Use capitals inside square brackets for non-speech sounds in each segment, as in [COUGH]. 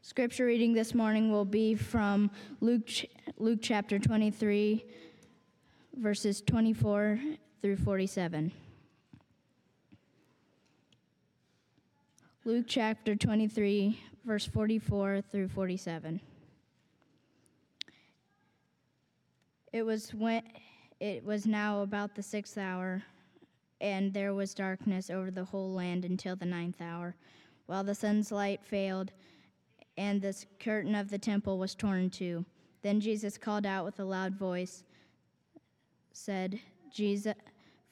Scripture reading this morning will be from Luke, Luke chapter 23, verses 24 through 47. Luke chapter 23, verse 44 through 47. It was when it was now about the sixth hour, and there was darkness over the whole land until the ninth hour, while the sun's light failed, and the curtain of the temple was torn in two. Then Jesus called out with a loud voice, said, Jesus,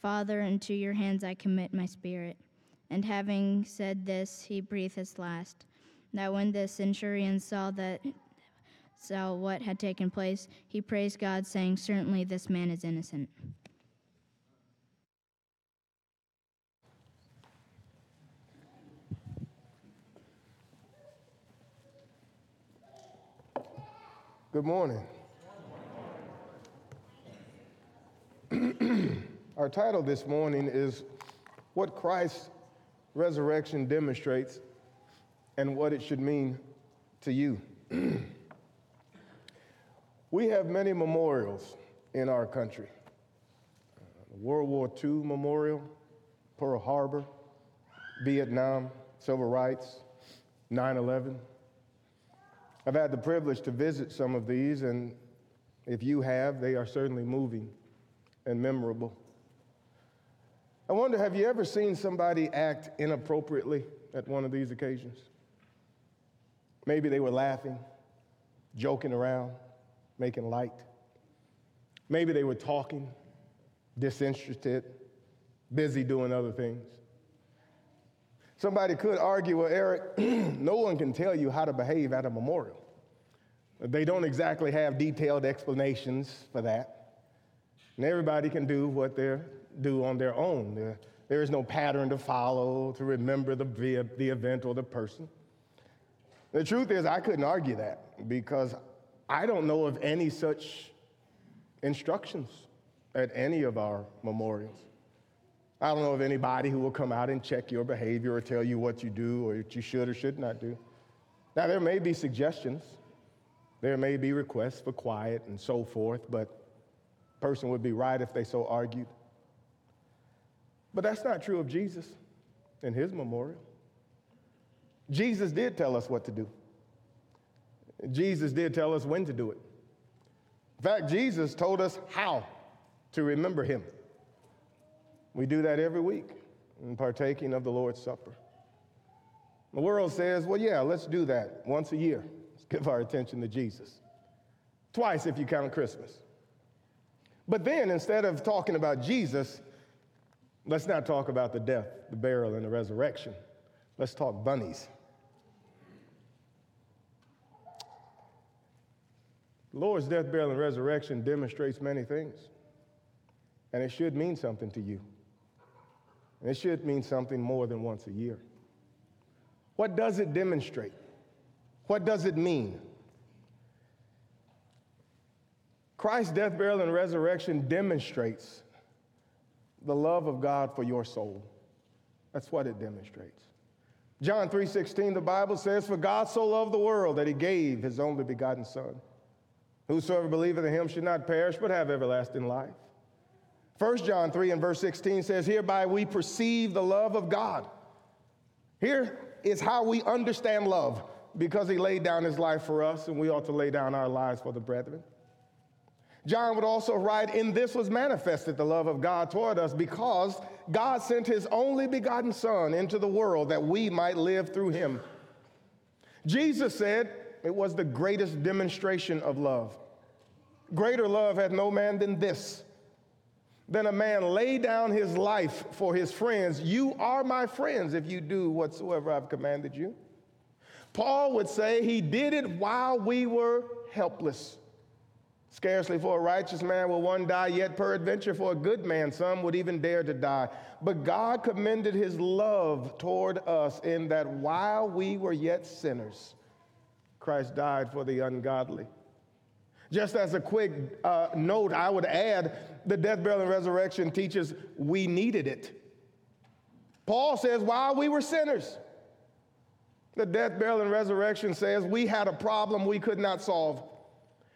Father, into your hands I commit my spirit. And having said this, he breathed his last. Now, when the centurion saw that saw what had taken place, he praised God, saying, "Certainly, this man is innocent." Good morning. [CLEARS THROAT] Our title this morning is What Christ's Resurrection Demonstrates and What It Should Mean to You. [CLEARS THROAT] we have many memorials in our country World War II Memorial, Pearl Harbor, Vietnam, Civil Rights, 9 11. I've had the privilege to visit some of these, and if you have, they are certainly moving and memorable. I wonder have you ever seen somebody act inappropriately at one of these occasions? Maybe they were laughing, joking around, making light. Maybe they were talking, disinterested, busy doing other things. Somebody could argue, well, Eric, [CLEARS THROAT] no one can tell you how to behave at a memorial. They don't exactly have detailed explanations for that. And everybody can do what they do on their own. There, there is no pattern to follow to remember the, the event or the person. The truth is, I couldn't argue that because I don't know of any such instructions at any of our memorials. I don't know of anybody who will come out and check your behavior or tell you what you do or what you should or should not do. Now, there may be suggestions, there may be requests for quiet and so forth, but person would be right if they so argued. But that's not true of Jesus in his memorial. Jesus did tell us what to do. Jesus did tell us when to do it. In fact, Jesus told us how to remember him. We do that every week in partaking of the Lord's Supper. The world says, well, yeah, let's do that once a year. Let's give our attention to Jesus. Twice if you count Christmas. But then instead of talking about Jesus, let's not talk about the death, the burial, and the resurrection. Let's talk bunnies. The Lord's death, burial, and resurrection demonstrates many things. And it should mean something to you. And it should mean something more than once a year. What does it demonstrate? What does it mean? Christ's death, burial, and resurrection demonstrates the love of God for your soul. That's what it demonstrates. John 3:16 the Bible says for God so loved the world that he gave his only begotten son. Whosoever believeth in him should not perish but have everlasting life. 1 John 3 and verse 16 says hereby we perceive the love of God. Here is how we understand love because he laid down his life for us and we ought to lay down our lives for the brethren. John would also write, In this was manifested the love of God toward us because God sent his only begotten Son into the world that we might live through him. Jesus said it was the greatest demonstration of love. Greater love hath no man than this, than a man lay down his life for his friends. You are my friends if you do whatsoever I've commanded you. Paul would say he did it while we were helpless. Scarcely for a righteous man will one die, yet peradventure for a good man some would even dare to die. But God commended his love toward us in that while we were yet sinners, Christ died for the ungodly. Just as a quick uh, note, I would add the death, burial, and resurrection teaches we needed it. Paul says, while we were sinners, The death, burial, and resurrection says we had a problem we could not solve.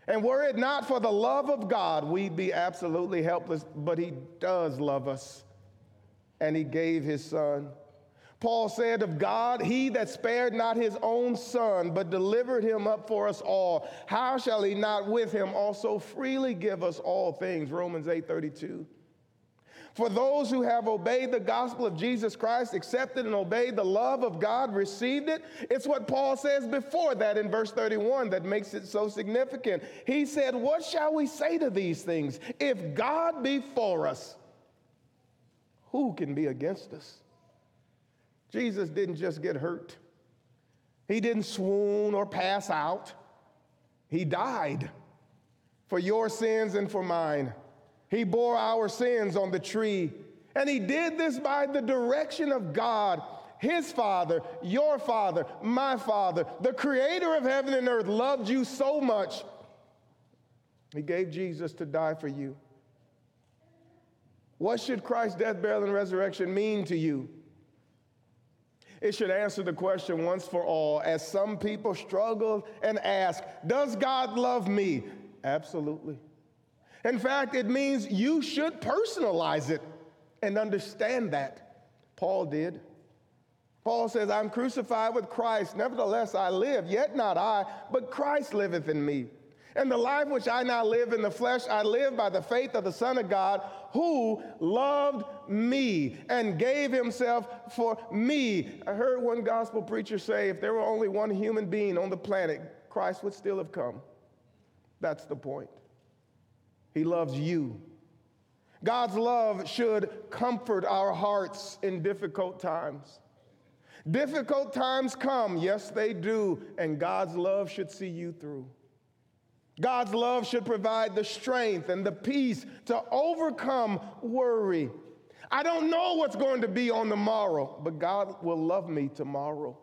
And were it not for the love of God, we'd be absolutely helpless. But He does love us, and He gave His Son. Paul said of God, He that spared not His own Son, but delivered Him up for us all, how shall He not with Him also freely give us all things? Romans 8 32. For those who have obeyed the gospel of Jesus Christ, accepted and obeyed the love of God, received it, it's what Paul says before that in verse 31 that makes it so significant. He said, What shall we say to these things? If God be for us, who can be against us? Jesus didn't just get hurt, he didn't swoon or pass out. He died for your sins and for mine. He bore our sins on the tree. And he did this by the direction of God, his Father, your Father, my Father. The creator of heaven and earth loved you so much, he gave Jesus to die for you. What should Christ's death, burial, and resurrection mean to you? It should answer the question once for all, as some people struggle and ask, Does God love me? Absolutely. In fact, it means you should personalize it and understand that. Paul did. Paul says, I'm crucified with Christ. Nevertheless, I live, yet not I, but Christ liveth in me. And the life which I now live in the flesh, I live by the faith of the Son of God, who loved me and gave himself for me. I heard one gospel preacher say if there were only one human being on the planet, Christ would still have come. That's the point. He loves you. God's love should comfort our hearts in difficult times. Difficult times come, yes, they do, and God's love should see you through. God's love should provide the strength and the peace to overcome worry. I don't know what's going to be on the morrow, but God will love me tomorrow.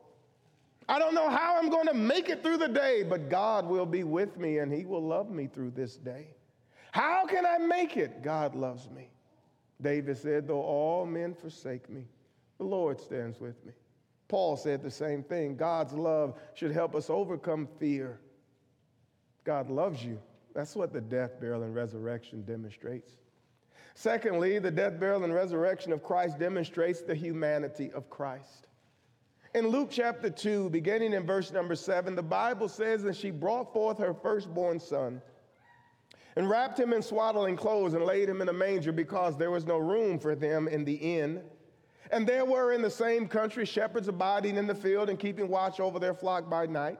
I don't know how I'm going to make it through the day, but God will be with me and He will love me through this day. How can I make it? God loves me. David said, Though all men forsake me, the Lord stands with me. Paul said the same thing. God's love should help us overcome fear. God loves you. That's what the death, burial, and resurrection demonstrates. Secondly, the death, burial, and resurrection of Christ demonstrates the humanity of Christ. In Luke chapter 2, beginning in verse number 7, the Bible says, And she brought forth her firstborn son and wrapped him in swaddling clothes and laid him in a manger because there was no room for them in the inn. And there were in the same country shepherds abiding in the field and keeping watch over their flock by night.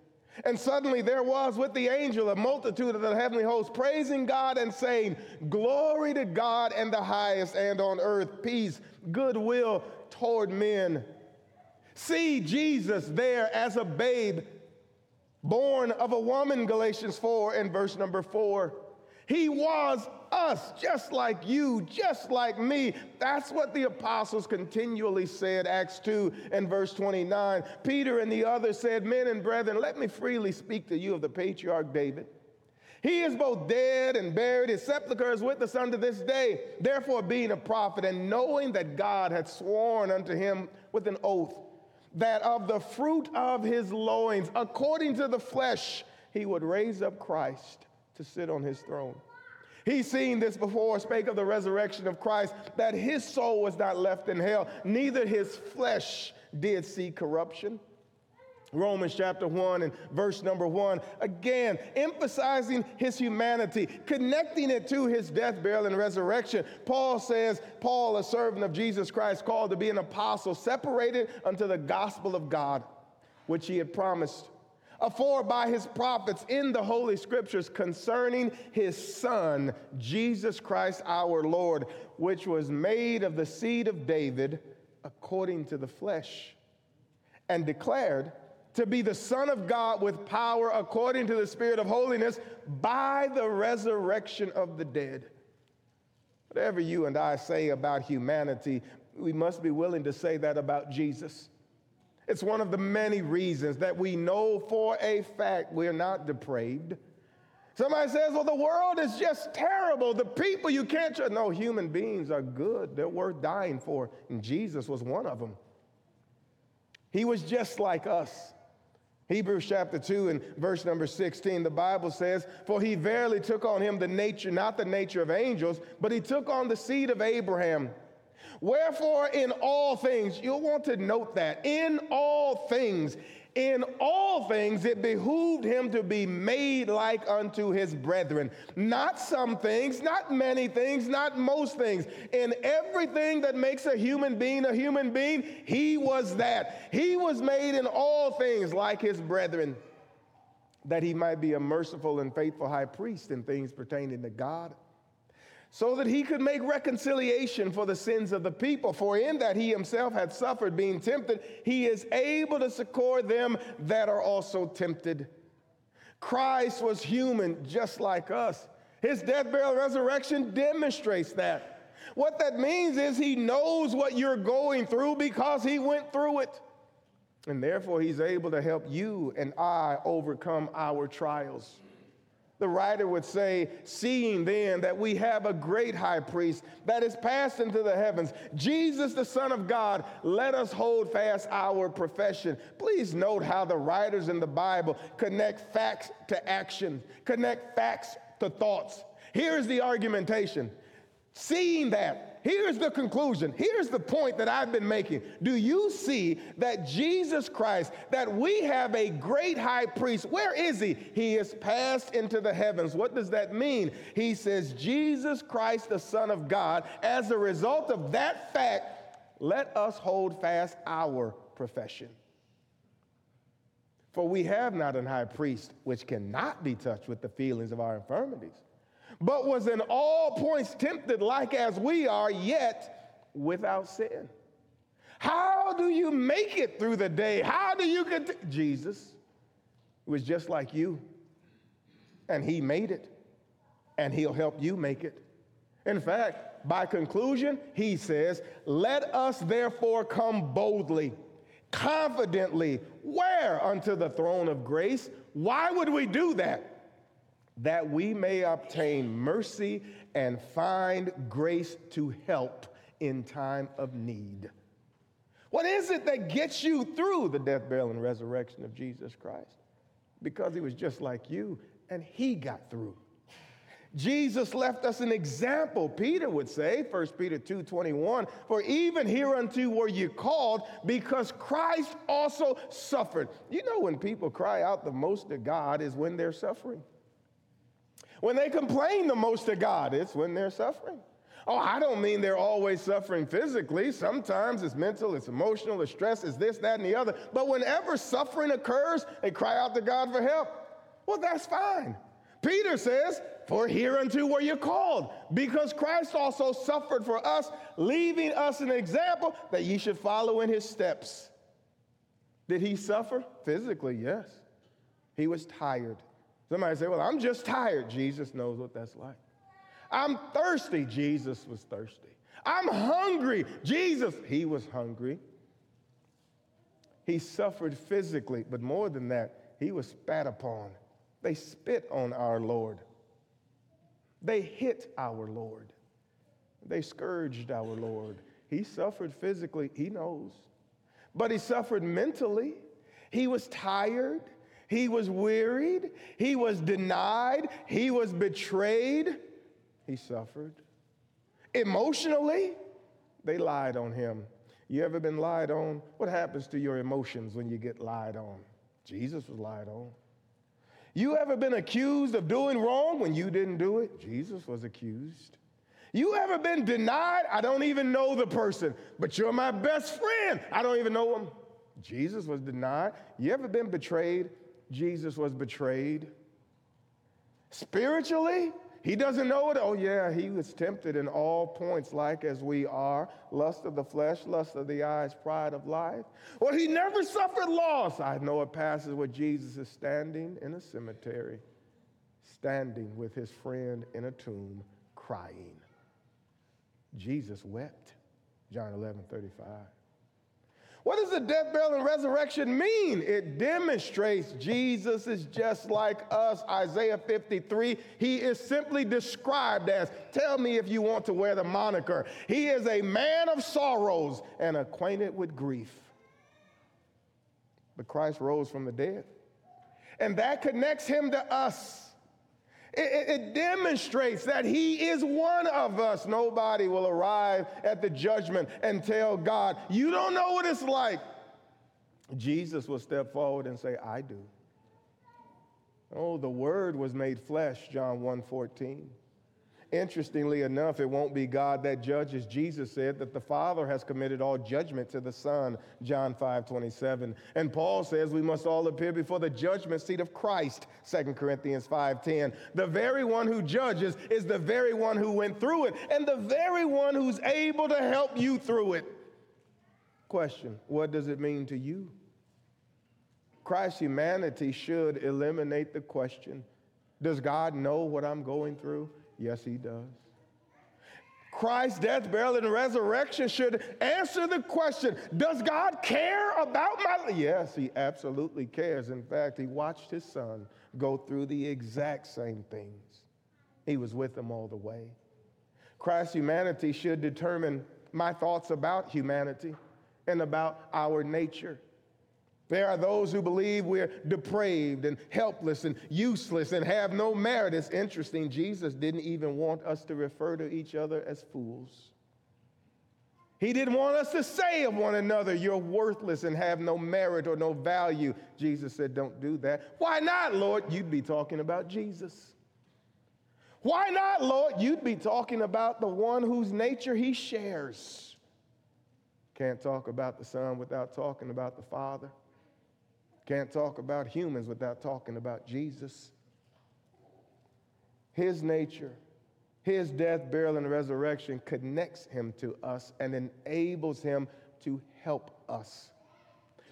And suddenly there was with the angel a multitude of the heavenly hosts praising God and saying, Glory to God and the highest, and on earth peace, goodwill toward men. See Jesus there as a babe, born of a woman, Galatians 4 and verse number 4. He was us, just like you, just like me. That's what the apostles continually said, Acts 2 and verse 29. Peter and the others said, Men and brethren, let me freely speak to you of the patriarch David. He is both dead and buried. His sepulchre is with us unto this day. Therefore, being a prophet and knowing that God had sworn unto him with an oath that of the fruit of his loins, according to the flesh, he would raise up Christ to sit on his throne. He's seen this before, spake of the resurrection of Christ, that his soul was not left in hell, neither his flesh did see corruption. Romans chapter 1 and verse number 1, again, emphasizing his humanity, connecting it to his death, burial, and resurrection. Paul says, Paul, a servant of Jesus Christ, called to be an apostle, separated unto the gospel of God, which he had promised afore by his prophets in the Holy Scriptures concerning his Son, Jesus Christ our Lord, which was made of the seed of David according to the flesh, and declared to be the Son of God with power according to the Spirit of holiness by the resurrection of the dead. Whatever you and I say about humanity, we must be willing to say that about Jesus. It's one of the many reasons that we know for a fact we're not depraved. Somebody says, well, the world is just terrible. The people you can't trust. No, human beings are good. They're worth dying for. And Jesus was one of them. He was just like us. Hebrews chapter 2 and verse number 16, the Bible says, For he verily took on him the nature, not the nature of angels, but he took on the seed of Abraham. Wherefore, in all things, you'll want to note that, in all things, in all things it behooved him to be made like unto his brethren. Not some things, not many things, not most things. In everything that makes a human being a human being, he was that. He was made in all things like his brethren, that he might be a merciful and faithful high priest in things pertaining to God so that he could make reconciliation for the sins of the people. For in that he himself had suffered being tempted, he is able to succor them that are also tempted. Christ was human just like us. His death, burial, resurrection demonstrates that. What that means is he knows what you're going through because he went through it. And therefore, he's able to help you and I overcome our trials. The writer would say, Seeing then that we have a great high priest that is passed into the heavens, Jesus, the Son of God, let us hold fast our profession. Please note how the writers in the Bible connect facts to action, connect facts to thoughts. Here's the argumentation. Seeing that, here's the conclusion. Here's the point that I've been making. Do you see that Jesus Christ, that we have a great high priest? Where is he? He is passed into the heavens. What does that mean? He says, Jesus Christ, the Son of God, as a result of that fact, let us hold fast our profession. For we have not an high priest which cannot be touched with the feelings of our infirmities but was in all points tempted like as we are, yet without sin. How do you make it through the day? How do you get Jesus was just like you, and he made it, and he'll help you make it. In fact, by conclusion, he says, Let us therefore come boldly, confidently, where? Unto the throne of grace. Why would we do that? That we may obtain mercy and find grace to help in time of need. What is it that gets you through the death, burial, and resurrection of Jesus Christ? Because he was just like you and he got through. Jesus left us an example, Peter would say, 1 Peter 2 21, for even hereunto were you called, because Christ also suffered. You know, when people cry out the most to God is when they're suffering. When they complain the most to God, it's when they're suffering. Oh, I don't mean they're always suffering physically. Sometimes it's mental, it's emotional, it's stress, it's this, that, and the other. But whenever suffering occurs, they cry out to God for help. Well, that's fine. Peter says, For hereunto were you called, because Christ also suffered for us, leaving us an example that ye should follow in his steps. Did he suffer? Physically, yes. He was tired. Somebody say, Well, I'm just tired. Jesus knows what that's like. I'm thirsty. Jesus was thirsty. I'm hungry. Jesus, he was hungry. He suffered physically, but more than that, he was spat upon. They spit on our Lord. They hit our Lord. They scourged our Lord. He suffered physically, he knows. But he suffered mentally. He was tired. He was wearied. He was denied. He was betrayed. He suffered. Emotionally, they lied on him. You ever been lied on? What happens to your emotions when you get lied on? Jesus was lied on. You ever been accused of doing wrong when you didn't do it? Jesus was accused. You ever been denied? I don't even know the person, but you're my best friend. I don't even know him. Jesus was denied. You ever been betrayed? Jesus was betrayed. Spiritually, He doesn't know it. Oh, yeah, he was tempted in all points, like as we are lust of the flesh, lust of the eyes, pride of life. Well, he never suffered loss. I know it passes where Jesus is standing in a cemetery, standing with his friend in a tomb, crying. Jesus wept. John 11 35. What does the death, burial, and resurrection mean? It demonstrates Jesus is just like us. Isaiah 53, he is simply described as, tell me if you want to wear the moniker. He is a man of sorrows and acquainted with grief. But Christ rose from the dead. And that connects him to us. It, it, demonstrates that he is one of us. Nobody will arrive at the judgment and tell God, You don't know what it's like. Jesus will step forward and say, I do. Oh, the word was made flesh, John 1 14. Interestingly enough, it won't be God that judges. Jesus said that the Father has committed all judgment to the Son, John 5 27. And Paul says we must all appear before the judgment seat of Christ, 2 Corinthians 5 10. The very one who judges is the very one who went through it, and the very one who's able to help you through it. Question What does it mean to you? Christ's humanity should eliminate the question Does God know what I'm going through? Yes, he does. Christ's death, burial, and resurrection should answer the question Does God care about my life? Yes, he absolutely cares. In fact, he watched his son go through the exact same things. He was with him all the way. Christ's humanity should determine my thoughts about humanity and about our nature. There are those who believe we're depraved and helpless and useless and have no merit. It's interesting, Jesus didn't even want us to refer to each other as fools. He didn't want us to say of one another, You're worthless and have no merit or no value. Jesus said, Don't do that. Why not, Lord? You'd be talking about Jesus. Why not, Lord? You'd be talking about the one whose nature he shares. Can't talk about the Son without talking about the Father. Can't talk about humans without talking about Jesus. His nature, his death, burial, and resurrection connects him to us and enables him to help us.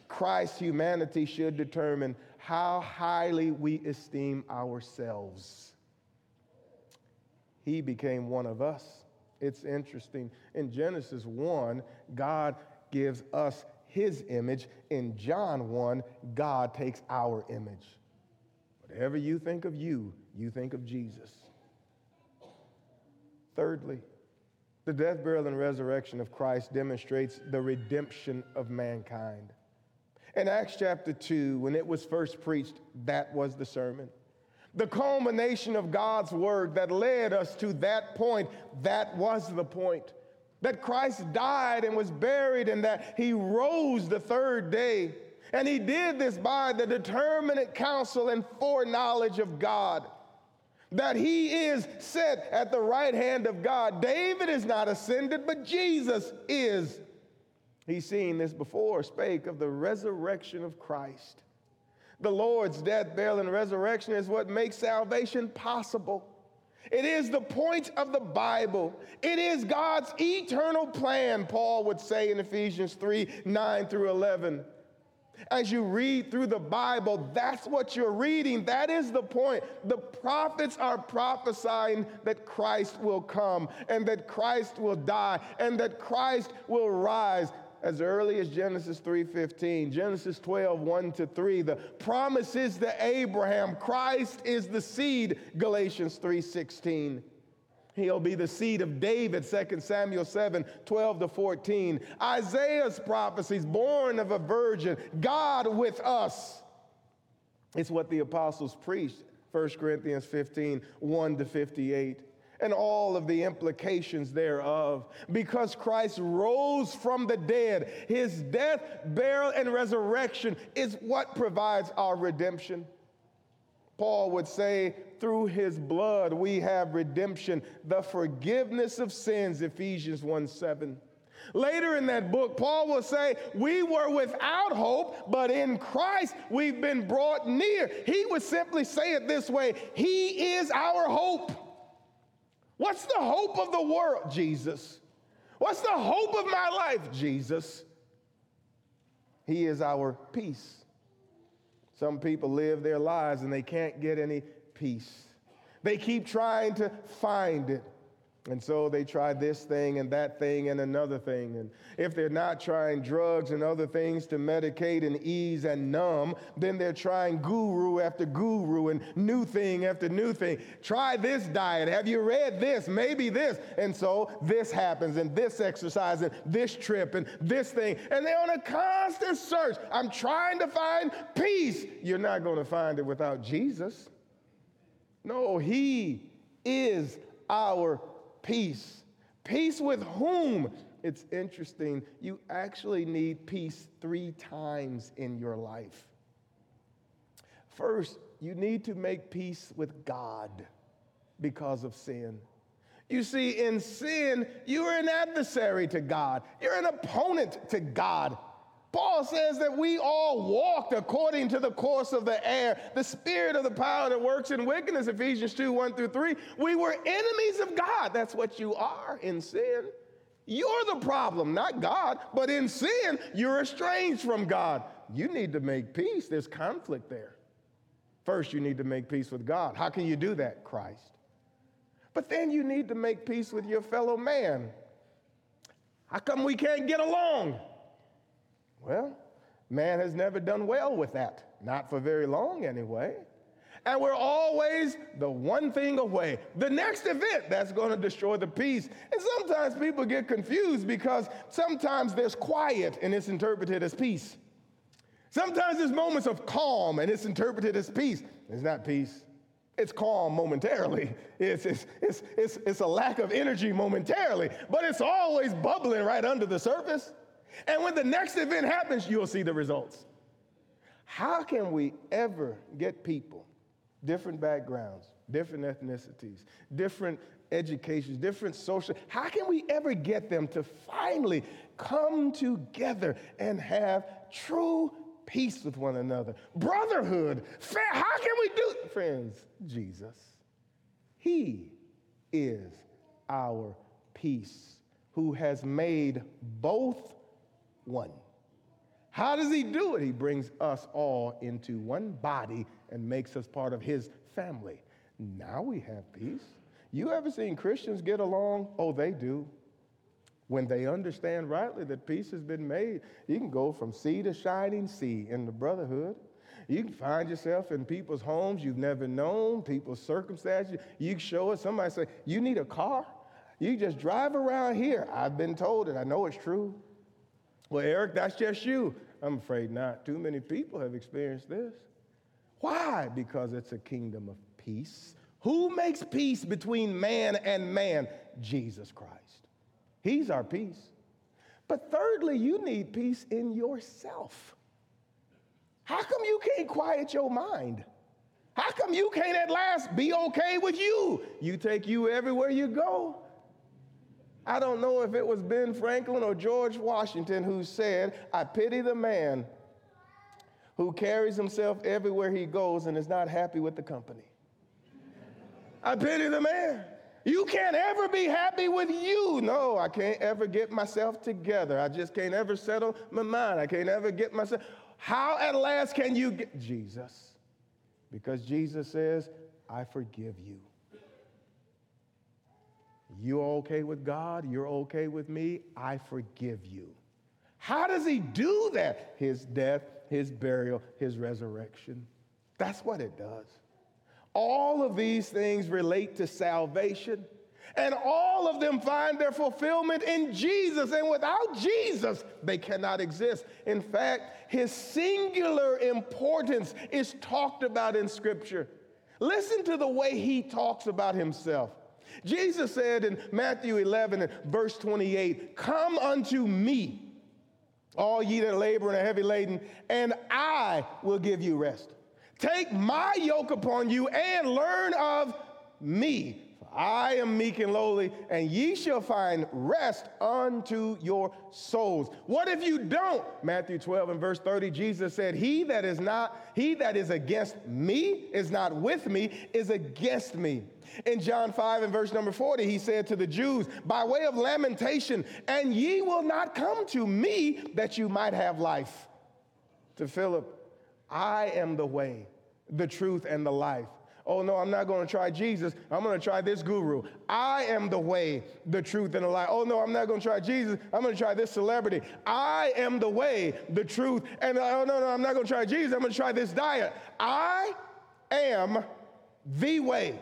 Christ's humanity should determine how highly we esteem ourselves. He became one of us. It's interesting. In Genesis 1, God gives us his image. In John 1, God takes our image. Whatever you think of you, you think of Jesus. Thirdly, the death, burial, and resurrection of Christ demonstrates the redemption of mankind. In Acts chapter 2, when it was first preached, that was the sermon. The culmination of God's word that led us to that point, that was the point that Christ died and was buried and that he rose the third day. And he did this by the determinate counsel and foreknowledge of God. That he is set at the right hand of God. David is not ascended, but Jesus is. He's seen this before, spake of the resurrection of Christ. The Lord's death, burial, and resurrection is what makes salvation possible. It is the point of the Bible. It is God's eternal plan, Paul would say in Ephesians 3 9 through 11. As you read through the Bible, that's what you're reading. That is the point. The prophets are prophesying that Christ will come and that Christ will die and that Christ will rise as early as Genesis 3:15, Genesis 12, 1 to 3. The promises to Abraham, Christ is the seed, Galatians 3:16. He'll be the seed of David, 2 Samuel 7, 12 to 14. Isaiah's prophecies, born of a virgin, God with us. It's what the apostles preached, 1 Corinthians 15, 1 to 58 and all of the implications thereof. Because Christ rose from the dead, his death, burial, and resurrection is what provides our redemption. Paul would say, through his blood we have redemption, the forgiveness of sins, Ephesians 1 7. Later in that book, Paul will say, We were without hope, but in Christ we've been brought near. He would simply say it this way He is our hope. What's the hope of the world? Jesus. What's the hope of my life? Jesus. He is our peace. Some people live their lives and they can't get any peace. They keep trying to find it. And so they try this thing and that thing and another thing. And if they're not trying drugs and other things to medicate and ease and numb, then they're trying guru after guru and new thing after new thing. Try this diet. Have you read this? Maybe this. And so this happens and this exercise and this trip and this thing. And they're on a constant search. I'm trying to find peace. You're not going to find it without Jesus. No, He is our peace. Peace with whom? It's interesting. You actually need peace three times in your life. First, you need to make peace with God because of sin. You see, in sin, you are an adversary to God, you're an opponent to God. Paul says that we all walked according to the course of the air, the spirit of the power that works in wickedness, Ephesians 2 1 through 3. We were enemies of God. That's what you are in sin. You're the problem, not God. But in sin, you're estranged from God. You need to make peace. There's conflict there. First, you need to make peace with God. How can you do that? Christ. But then you need to make peace with your fellow man. How come we can't get along? Well, man has never done well with that, not for very long anyway. And we're always the one thing away, the next event that's going to destroy the peace. And sometimes people get confused because sometimes there's quiet and it's interpreted as peace. Sometimes there's moments of calm and it's interpreted as peace. It's not peace. It's calm momentarily. It's, it's, it's, it's, it's a lack of energy momentarily, but it's always bubbling right under the surface. And when the next event happens, you'll see the results. How can we ever get people, different backgrounds, different ethnicities, different educations, different social, how can we ever get them to finally come together and have true peace with one another? Brotherhood, how can we do, friends, Jesus. He is our peace, who has made both one. How does he do it? He brings us all into one body and makes us part of his family. Now we have peace. You ever seen Christians get along? Oh, they do. When they understand rightly that peace has been made, you can go from sea to shining sea in the brotherhood. You can find yourself in people's homes you've never known, people's circumstances. You show it. Somebody say, You need a car? You just drive around here. I've been told it. I know it's true. Well, Eric, that's just you. I'm afraid not. Too many people have experienced this. Why? Because it's a kingdom of peace. Who makes peace between man and man? Jesus Christ. He's our peace. But thirdly, you need peace in yourself. How come you can't quiet your mind? How come you can't at last be okay with you? You take you everywhere you go. I don't know if it was Ben Franklin or George Washington who said, I pity the man who carries himself everywhere he goes and is not happy with the company. I pity the man. You can't ever be happy with you. No, I can't ever get myself together. I just can't ever settle my mind. I can't ever get myself. How at last can you get Jesus? Because Jesus says, I forgive you. You're okay with God, you're okay with me, I forgive you. How does he do that? His death, his burial, his resurrection. That's what it does. All of these things relate to salvation, and all of them find their fulfillment in Jesus. And without Jesus, they cannot exist. In fact, his singular importance is talked about in Scripture. Listen to the way he talks about himself. Jesus said in Matthew 11 and verse 28, Come unto me, all ye that labor and are heavy laden, and I will give you rest. Take my yoke upon you and learn of me. I am meek and lowly, and ye shall find rest unto your souls. What if you don't? Matthew 12 and verse 30, Jesus said, He that is not, he that is against me is not with me, is against me. In John 5 and verse number 40, he said to the Jews, by way of lamentation, and ye will not come to me that you might have life. To Philip, I am the way, the truth, and the life. Oh, no, I'm not going to try Jesus. I'm going to try this guru. I am the way, the truth, and the life. Oh, no, I'm not going to try Jesus. I'm going to try this celebrity. I am the way, the truth, and oh, no, no, I'm not going to try Jesus. I'm going to try this diet. I am the way,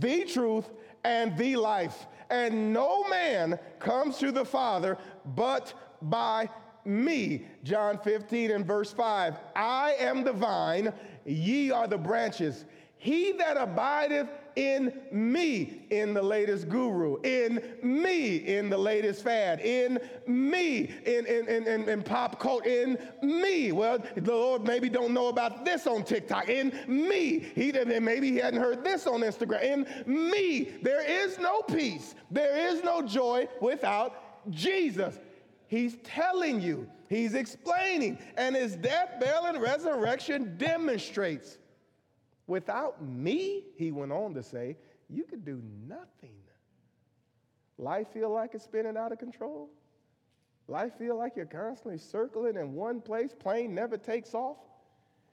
the truth, and the life. And no man comes to the Father but by me. John 15 and verse 5. I am the vine, ye are the branches. He that abideth in me, in the latest guru, in me, in the latest fad, in me, in, in, in, in, in pop culture, in me. Well, the Lord maybe don't know about this on TikTok. In me. He maybe he hadn't heard this on Instagram. In me. There is no peace. There is no joy without Jesus. He's telling you, he's explaining, and his death, burial, and resurrection demonstrates Without me, he went on to say, you could do nothing. Life feel like it's spinning out of control? Life feel like you're constantly circling in one place, plane never takes off?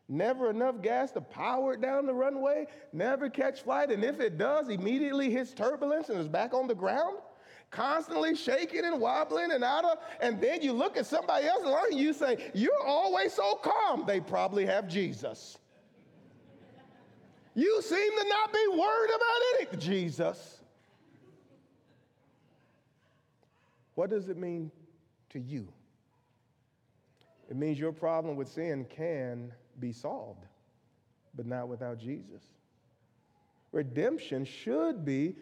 Never enough gas to power it down the runway, never catch flight, and if it does, immediately hits turbulence and is back on the ground? Constantly shaking and wobbling and out of, and then you look at somebody else and you say, You're always so calm. They probably have Jesus. You seem to not be worried about anything. Jesus. What does it mean to you? It means your problem with sin can be solved, but not without Jesus. Redemption should be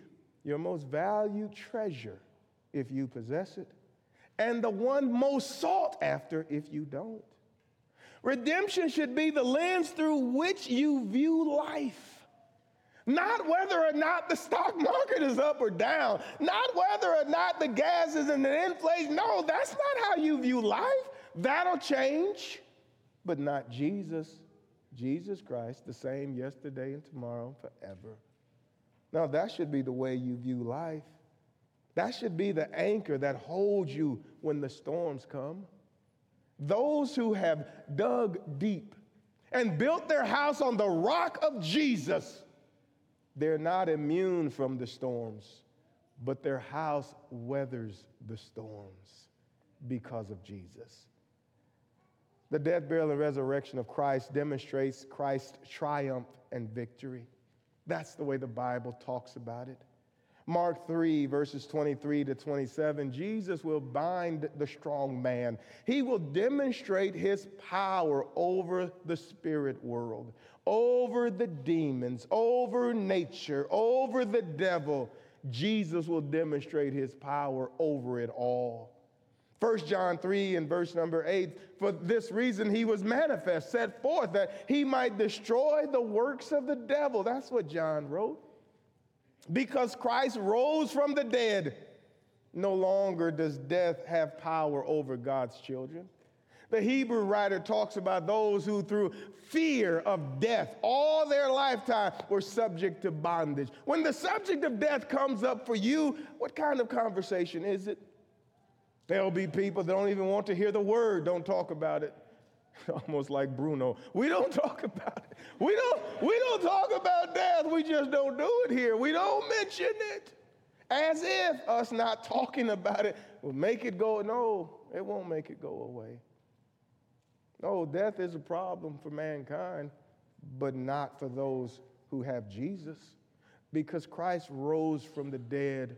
your most valued treasure if you possess it, and the one most sought after if you don't. Redemption should be the lens through which you view life. Not whether or not the stock market is up or down, not whether or not the gas is in the inflation. No, that's not how you view life. That'll change, but not Jesus. Jesus Christ, the same yesterday and tomorrow, forever. Now, that should be the way you view life. That should be the anchor that holds you when the storms come. Those who have dug deep and built their house on the rock of Jesus, they're not immune from the storms, but their house weathers the storms because of Jesus. The death, burial, and resurrection of Christ demonstrates Christ's triumph and victory. That's the way the Bible talks about it. Mark 3, verses 23 to 27, Jesus will bind the strong man. He will demonstrate his power over the spirit world, over the demons, over nature, over the devil. Jesus will demonstrate his power over it all. 1 John 3 and verse number 8, for this reason he was manifest, set forth that he might destroy the works of the devil. That's what John wrote. Because Christ rose from the dead, no longer does death have power over God's children. The Hebrew writer talks about those who, through fear of death, all their lifetime were subject to bondage. When the subject of death comes up for you, what kind of conversation is it? There'll be people that don't even want to hear the word, don't talk about it. [LAUGHS] Almost like Bruno. We don't talk about it. We don't, we don't talk about death. We just don't do it here. We don't mention it. As if us not talking about it will make it go. No, it won't make it go away. No, death is a problem for mankind, but not for those who have Jesus, because Christ rose from the dead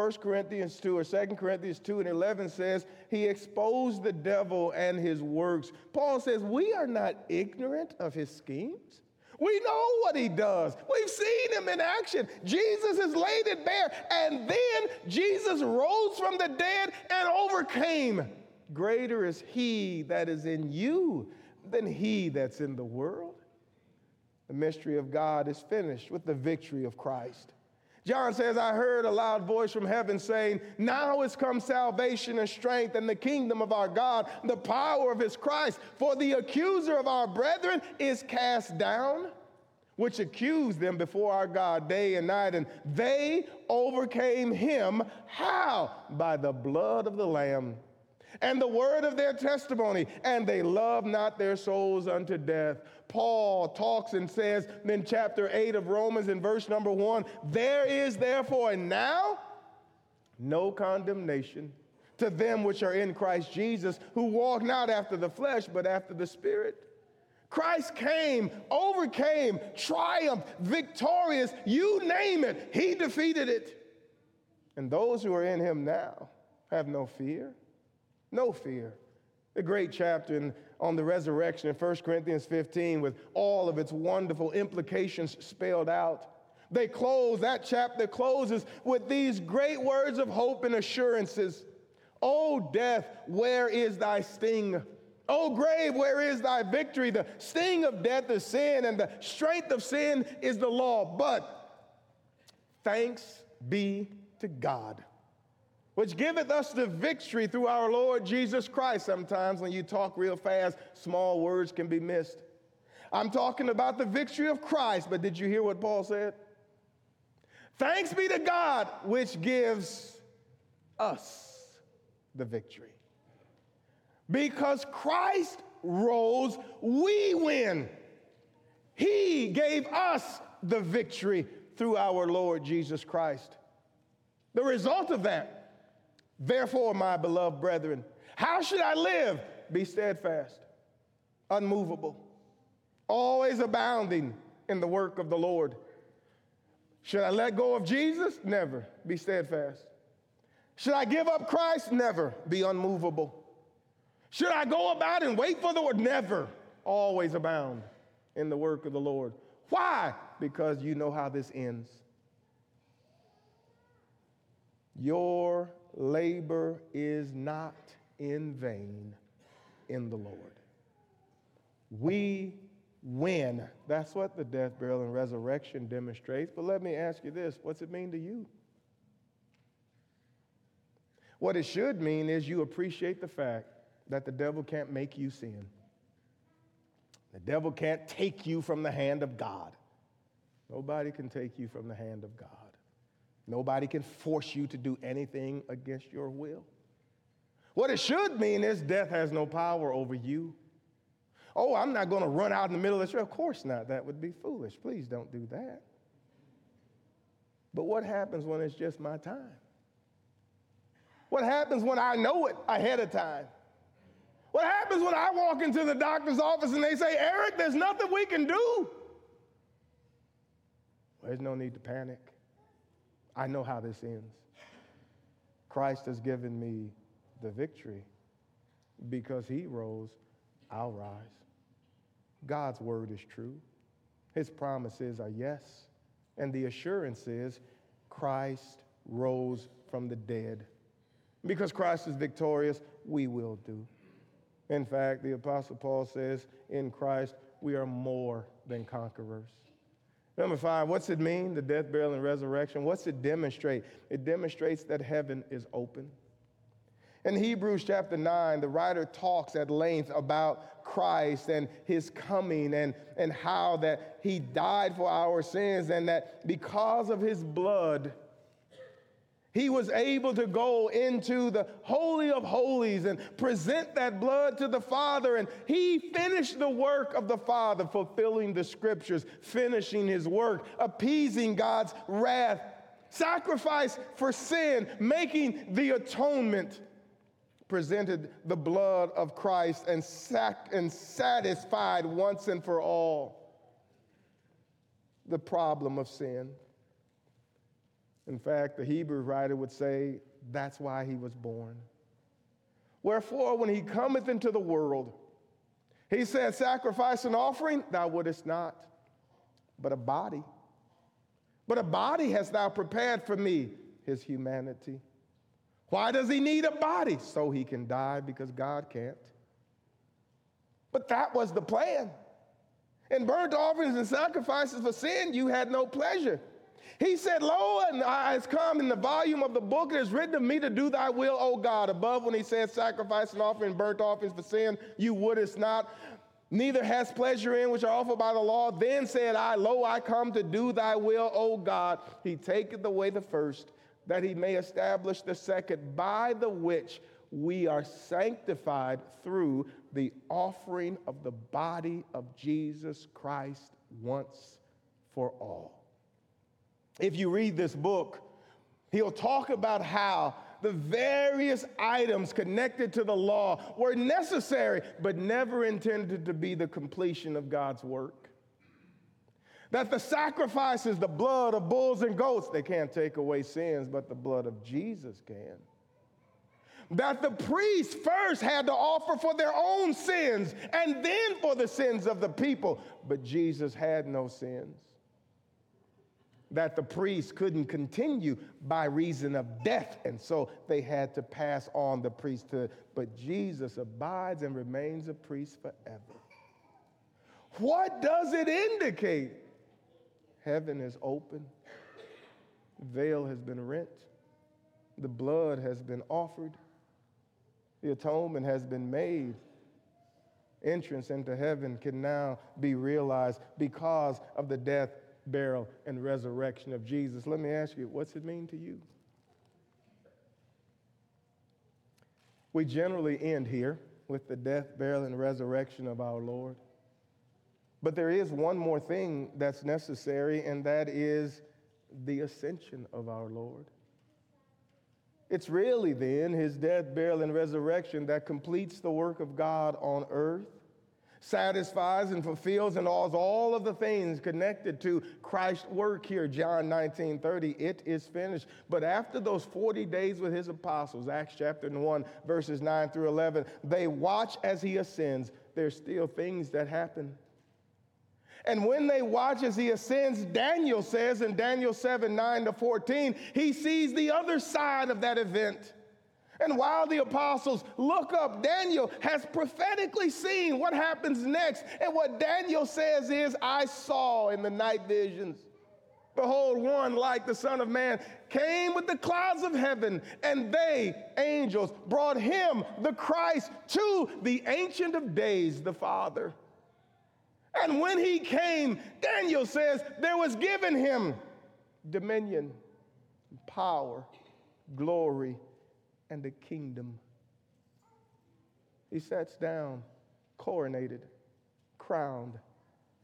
1 Corinthians 2 or 2 Corinthians 2 and 11 says, He exposed the devil and his works. Paul says, We are not ignorant of his schemes. We know what he does. We've seen him in action. Jesus has laid it bare. And then Jesus rose from the dead and overcame. Greater is he that is in you than he that's in the world. The mystery of God is finished with the victory of Christ. John says, I heard a loud voice from heaven saying, Now is come salvation and strength and the kingdom of our God, the power of his Christ. For the accuser of our brethren is cast down, which accused them before our God day and night. And they overcame him. How? By the blood of the Lamb and the word of their testimony, and they love not their souls unto death. Paul talks and says in chapter 8 of Romans, in verse number 1 There is therefore now no condemnation to them which are in Christ Jesus, who walk not after the flesh, but after the Spirit. Christ came, overcame, triumphed, victorious, you name it, he defeated it. And those who are in him now have no fear. No fear. A great chapter in, on the resurrection in 1 Corinthians 15 with all of its wonderful implications spelled out. They close, that chapter closes with these great words of hope and assurances. O death, where is thy sting? O grave, where is thy victory? The sting of death is sin, and the strength of sin is the law. But thanks be to God which giveth us the victory through our Lord Jesus Christ. Sometimes when you talk real fast, small words can be missed. I'm talking about the victory of Christ, but did you hear what Paul said? Thanks be to God, which gives us the victory. Because Christ rose, we win. He gave us the victory through our Lord Jesus Christ. The result of that Therefore, my beloved brethren, how should I live? Be steadfast, unmovable, always abounding in the work of the Lord. Should I let go of Jesus? Never. Be steadfast. Should I give up Christ? Never. Be unmovable. Should I go about and wait for the Lord? Never. Always abound in the work of the Lord. Why? Because you know how this ends. Your labor is not in vain in the Lord. We win. That's what the death, burial, and resurrection demonstrates. But let me ask you this what's it mean to you? What it should mean is you appreciate the fact that the devil can't make you sin. The devil can't take you from the hand of God. Nobody can take you from the hand of God. Nobody can force you to do anything against your will. What it should mean is death has no power over you. Oh, I'm not going to run out in the middle of the street. Of course not. That would be foolish. Please don't do that. But what happens when it's just my time? What happens when I know it ahead of time? What happens when I walk into the doctor's office and they say, Eric, there's nothing we can do? Well, there's no need to panic. I know how this ends. Christ has given me the victory. Because he rose, I'll rise. God's word is true. His promises are yes. And the assurance is Christ rose from the dead. Because Christ is victorious, we will do. In fact, the Apostle Paul says, in Christ, we are more than conquerors. Number five, what's it mean, the death, burial, and resurrection? What's it demonstrate? It demonstrates that heaven is open. In Hebrews chapter 9, the writer talks at length about Christ and his coming and, and how that he died for our sins and that because of his blood, he was able to go into the Holy of Holies and present that blood to the Father. And he finished the work of the Father, fulfilling the scriptures, finishing his work, appeasing God's wrath, sacrifice for sin, making the atonement, presented the blood of Christ and, sac- and satisfied once and for all the problem of sin. In fact, the Hebrew writer would say that's why he was born. Wherefore, when he cometh into the world, he said, Sacrifice and offering thou wouldest not, but a body. But a body hast thou prepared for me, his humanity. Why does he need a body? So he can die because God can't. But that was the plan. In burnt offerings and sacrifices for sin, you had no pleasure. He said, Lo, and I has come in the volume of the book, it is written of me to do thy will, O God. Above, when he said, Sacrifice and offering, burnt offerings for sin, you wouldest not, neither hast pleasure in which are offered by the law. Then said I, Lo, I come to do thy will, O God. He taketh away the first, that he may establish the second, by the which we are sanctified through the offering of the body of Jesus Christ once for all. If you read this book, he'll talk about how the various items connected to the law were necessary, but never intended to be the completion of God's work. That the sacrifices, the blood of bulls and goats, they can't take away sins, but the blood of Jesus can. That the priests first had to offer for their own sins and then for the sins of the people, but Jesus had no sins that the priests couldn't continue by reason of death, and so they had to pass on the priesthood. But Jesus abides and remains a priest forever. What does it indicate? Heaven is open, veil has been rent, the blood has been offered, the atonement has been made. Entrance into heaven can now be realized because of the death burial, and resurrection of Jesus. Let me ask you, what's it mean to you? We generally end here with the death, burial, and resurrection of our Lord. But there is one more thing that's necessary, and that is the ascension of our Lord. It's really then his death, burial, and resurrection that completes the work of God on earth satisfies and fulfills and all, all of the things connected to Christ's work here. John 19 30, it is finished. But after those 40 days with his apostles, Acts chapter 1, verses 9 through 11, they watch as he ascends. There's still things that happen. And when they watch as he ascends, Daniel says in Daniel 7 9 to 14, he sees the other side of that event. And while the apostles look up, Daniel has prophetically seen what happens next. And what Daniel says is, I saw in the night visions. Behold, one like the Son of Man came with the clouds of heaven, and they, angels, brought him, the Christ, to the Ancient of Days, the Father. And when he came, Daniel says, there was given him dominion, power, glory, and the kingdom. He sits down, coronated, crowned,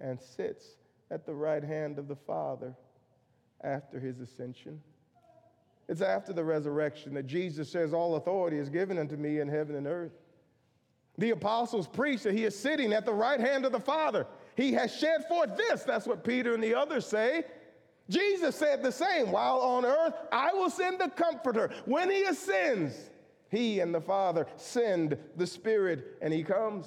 and sits at the right hand of the Father after his ascension. It's after the resurrection that Jesus says, All authority is given unto me in heaven and earth. The apostles preach that he is sitting at the right hand of the Father. He has shed forth this. That's what Peter and the others say. Jesus said the same. While on earth, I will send the Comforter. When he ascends, he and the Father send the Spirit, and he comes.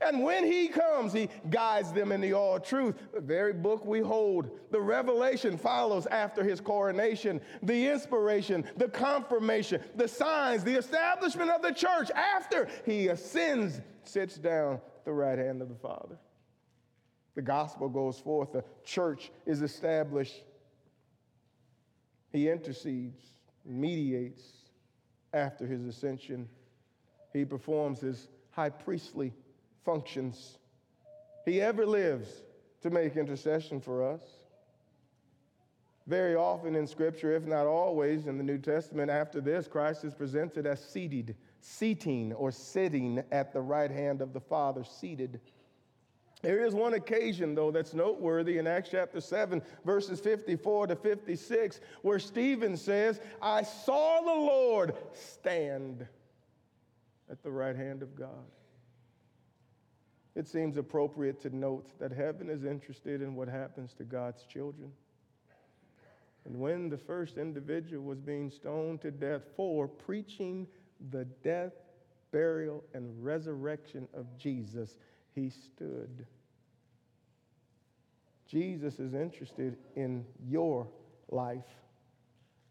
And when he comes, he guides them in the all truth. The very book we hold, the revelation follows after his coronation, the inspiration, the confirmation, the signs, the establishment of the church after he ascends, sits down at the right hand of the Father. The gospel goes forth, the church is established. He intercedes, mediates after his ascension. He performs his high priestly functions. He ever lives to make intercession for us. Very often in Scripture, if not always in the New Testament, after this, Christ is presented as seated, seating or sitting at the right hand of the Father, seated. There is one occasion, though, that's noteworthy in Acts chapter 7, verses 54 to 56, where Stephen says, I saw the Lord stand at the right hand of God. It seems appropriate to note that heaven is interested in what happens to God's children. And when the first individual was being stoned to death for preaching the death, burial, and resurrection of Jesus, he stood. Jesus is interested in your life.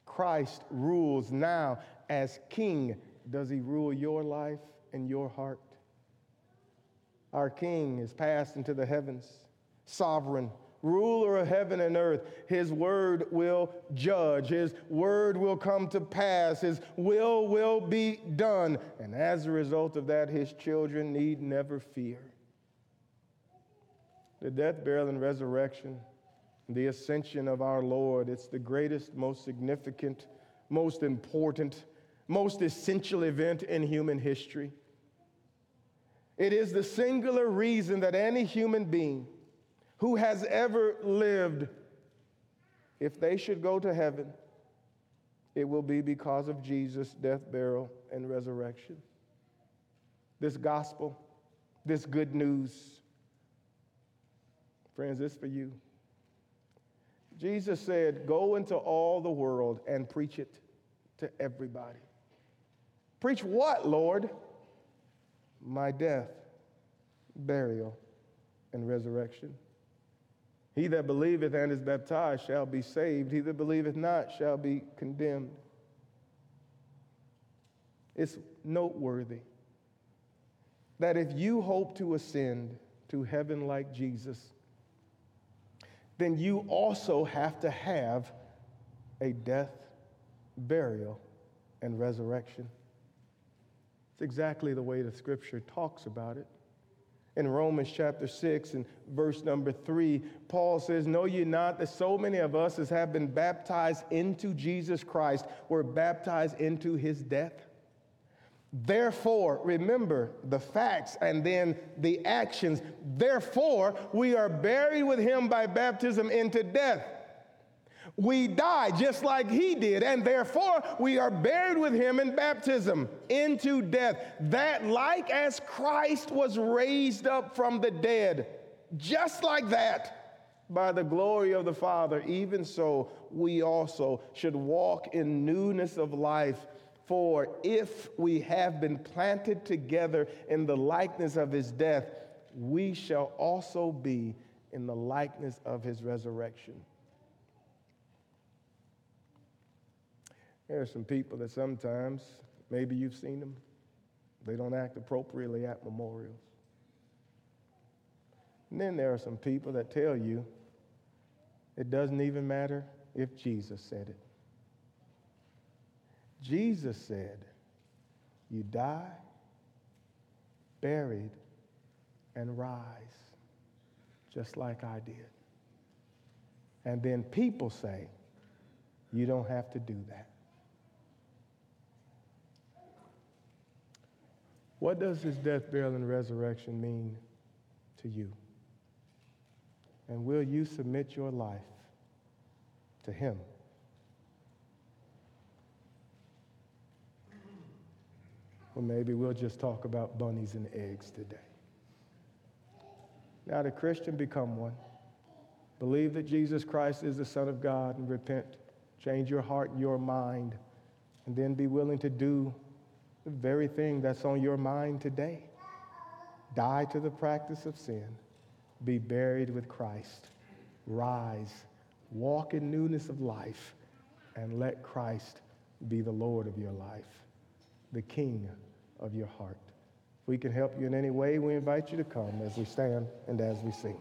Christ rules now as king. Does he rule your life and your heart? Our king is passed into the heavens, sovereign, ruler of heaven and earth. His word will judge. His word will come to pass. His will will be done. And as a result of that, his children need never fear. The death, burial, and resurrection, the ascension of our Lord, it's the greatest, most significant, most important, most essential event in human history. It is the singular reason that any human being who has ever lived, if they should go to heaven, it will be because of Jesus' death, burial, and resurrection. This gospel, this good news, friends, this is for you. Jesus said, Go into all the world and preach it to everybody. Preach what, Lord? My death, burial, and resurrection. He that believeth and is baptized shall be saved. He that believeth not shall be condemned. It's noteworthy that if you hope to ascend to heaven like Jesus, then you also have to have a death, burial, and resurrection. It's exactly the way the scripture talks about it. In Romans chapter 6 and verse number 3, Paul says, Know ye not that so many of us as have been baptized into Jesus Christ were baptized into his death? Therefore, remember the facts and then the actions. Therefore, we are buried with him by baptism into death. We die just like he did, and therefore we are buried with him in baptism into death. That, like as Christ was raised up from the dead, just like that, by the glory of the Father, even so we also should walk in newness of life. For if we have been planted together in the likeness of his death, we shall also be in the likeness of his resurrection. There are some people that sometimes, maybe you've seen them, they don't act appropriately at memorials. And then there are some people that tell you it doesn't even matter if Jesus said it. Jesus said, You die, buried, and rise, just like I did. And then people say, You don't have to do that. What does his death, burial, and resurrection mean to you? And will you submit your life to him? Or maybe we'll just talk about bunnies and eggs today. Now, the Christian become one. Believe that Jesus Christ is the Son of God and repent. Change your heart and your mind, and then be willing to do the very thing that's on your mind today. Die to the practice of sin, be buried with Christ, rise, walk in newness of life, and let Christ be the Lord of your life the King of your heart. If we can help you in any way, we invite you to come as we stand and as we sing.